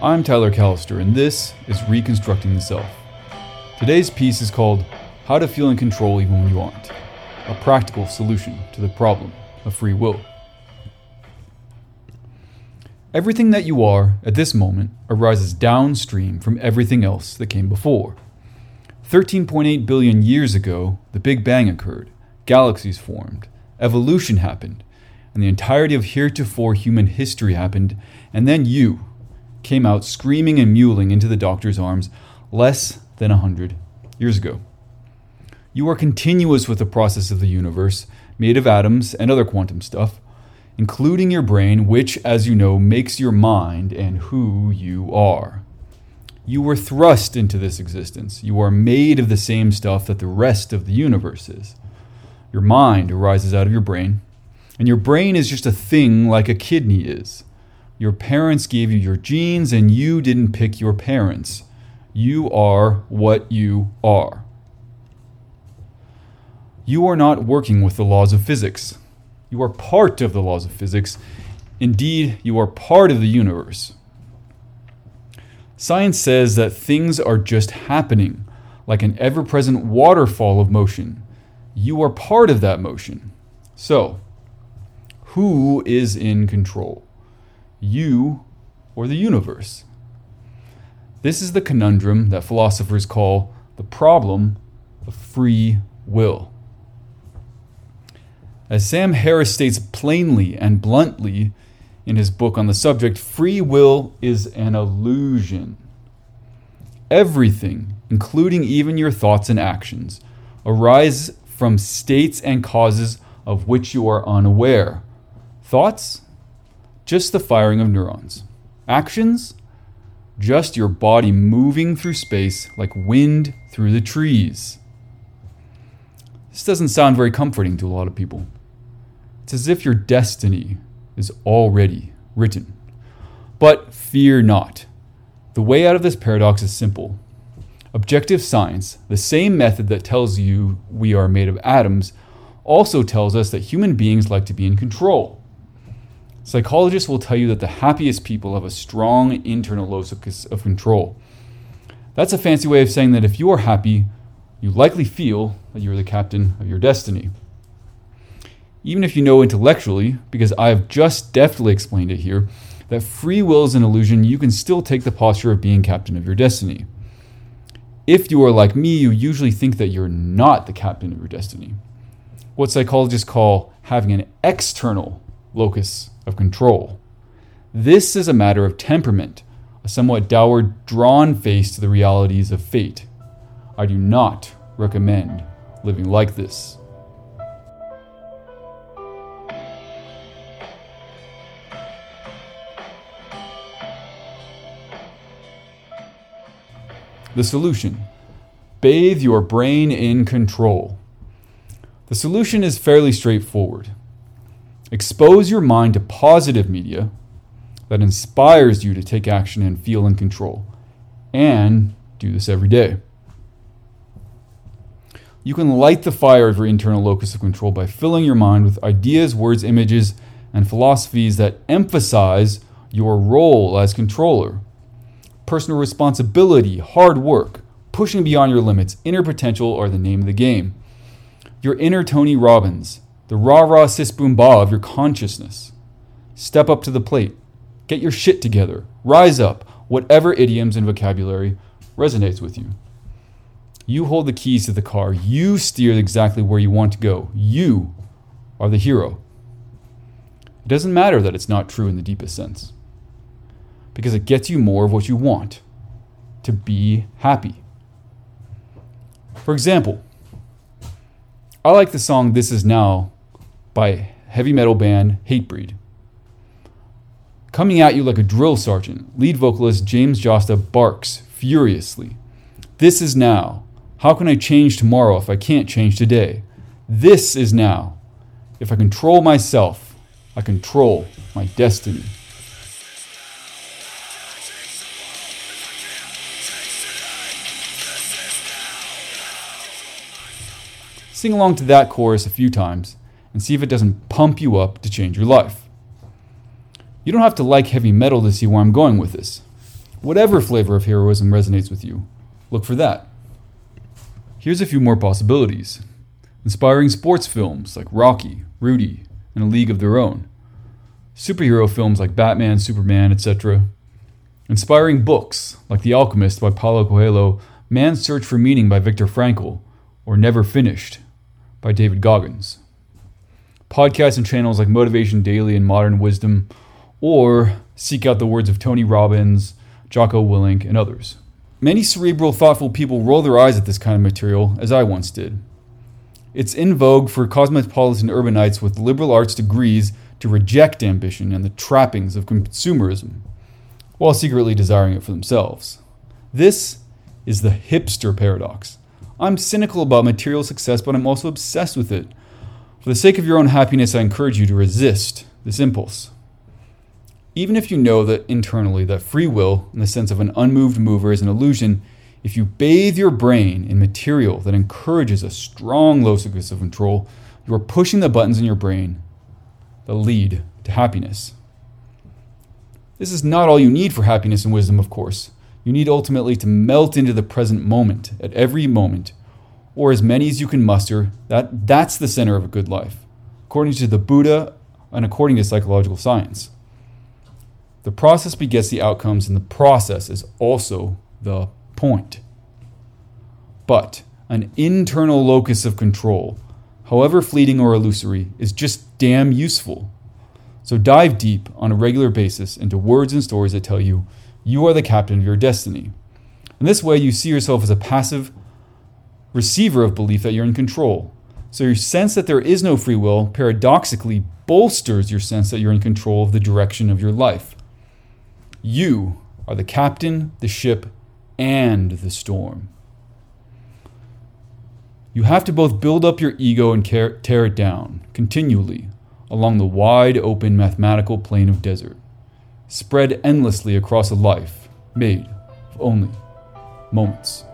I'm Tyler Callister, and this is Reconstructing the Self. Today's piece is called How to Feel in Control Even When You Aren't a practical solution to the problem of free will. Everything that you are at this moment arises downstream from everything else that came before. 13.8 billion years ago, the Big Bang occurred, galaxies formed, evolution happened, and the entirety of heretofore human history happened, and then you came out screaming and mewling into the doctor's arms less than a hundred years ago. You are continuous with the process of the universe, made of atoms and other quantum stuff, including your brain, which, as you know, makes your mind and who you are. You were thrust into this existence. You are made of the same stuff that the rest of the universe is. Your mind arises out of your brain, and your brain is just a thing like a kidney is. Your parents gave you your genes, and you didn't pick your parents. You are what you are. You are not working with the laws of physics. You are part of the laws of physics. Indeed, you are part of the universe. Science says that things are just happening, like an ever present waterfall of motion. You are part of that motion. So, who is in control? You or the universe? This is the conundrum that philosophers call the problem of free will. As Sam Harris states plainly and bluntly, in his book on the subject, free will is an illusion. Everything, including even your thoughts and actions, arise from states and causes of which you are unaware. Thoughts? Just the firing of neurons. Actions? Just your body moving through space like wind through the trees. This doesn't sound very comforting to a lot of people. It's as if your destiny is already written. But fear not. The way out of this paradox is simple. Objective science, the same method that tells you we are made of atoms, also tells us that human beings like to be in control. Psychologists will tell you that the happiest people have a strong internal locus of control. That's a fancy way of saying that if you are happy, you likely feel that you are the captain of your destiny even if you know intellectually, because I have just deftly explained it here, that free will is an illusion, you can still take the posture of being captain of your destiny. If you are like me, you usually think that you're not the captain of your destiny. What psychologists call having an external locus of control. This is a matter of temperament, a somewhat dour, drawn face to the realities of fate. I do not recommend living like this. The solution bathe your brain in control. The solution is fairly straightforward. Expose your mind to positive media that inspires you to take action and feel in control. And do this every day. You can light the fire of your internal locus of control by filling your mind with ideas, words, images, and philosophies that emphasize your role as controller personal responsibility, hard work, pushing beyond your limits, inner potential are the name of the game. Your inner Tony Robbins, the rah rah sis boom ba of your consciousness. Step up to the plate. Get your shit together. Rise up, whatever idioms and vocabulary resonates with you. You hold the keys to the car. You steer exactly where you want to go. You are the hero. It doesn't matter that it's not true in the deepest sense because it gets you more of what you want to be happy. For example, I like the song This Is Now by heavy metal band Hatebreed. Coming at you like a drill sergeant, lead vocalist James Jasta barks furiously. This is now. How can I change tomorrow if I can't change today? This is now. If I control myself, I control my destiny. Sing along to that chorus a few times and see if it doesn't pump you up to change your life. You don't have to like heavy metal to see where I'm going with this. Whatever flavor of heroism resonates with you, look for that. Here's a few more possibilities inspiring sports films like Rocky, Rudy, and A League of Their Own, superhero films like Batman, Superman, etc., inspiring books like The Alchemist by Paulo Coelho, Man's Search for Meaning by Viktor Frankl, or Never Finished by David Goggins. Podcasts and channels like Motivation Daily and Modern Wisdom, or seek out the words of Tony Robbins, Jocko Willink, and others. Many cerebral, thoughtful people roll their eyes at this kind of material, as I once did. It's in vogue for cosmopolitan urbanites with liberal arts degrees to reject ambition and the trappings of consumerism, while secretly desiring it for themselves. This is the hipster paradox. I'm cynical about material success, but I'm also obsessed with it. For the sake of your own happiness, I encourage you to resist this impulse. Even if you know that internally that free will, in the sense of an unmoved mover, is an illusion, if you bathe your brain in material that encourages a strong locus of control, you are pushing the buttons in your brain that lead to happiness. This is not all you need for happiness and wisdom, of course. You need ultimately to melt into the present moment at every moment, or as many as you can muster. That, that's the center of a good life, according to the Buddha and according to psychological science. The process begets the outcomes, and the process is also the point. But an internal locus of control, however fleeting or illusory, is just damn useful. So dive deep on a regular basis into words and stories that tell you you are the captain of your destiny. In this way, you see yourself as a passive receiver of belief that you're in control. So your sense that there is no free will paradoxically bolsters your sense that you're in control of the direction of your life. You are the captain, the ship, and the storm. You have to both build up your ego and tear it down continually along the wide open mathematical plane of desert, spread endlessly across a life made of only moments.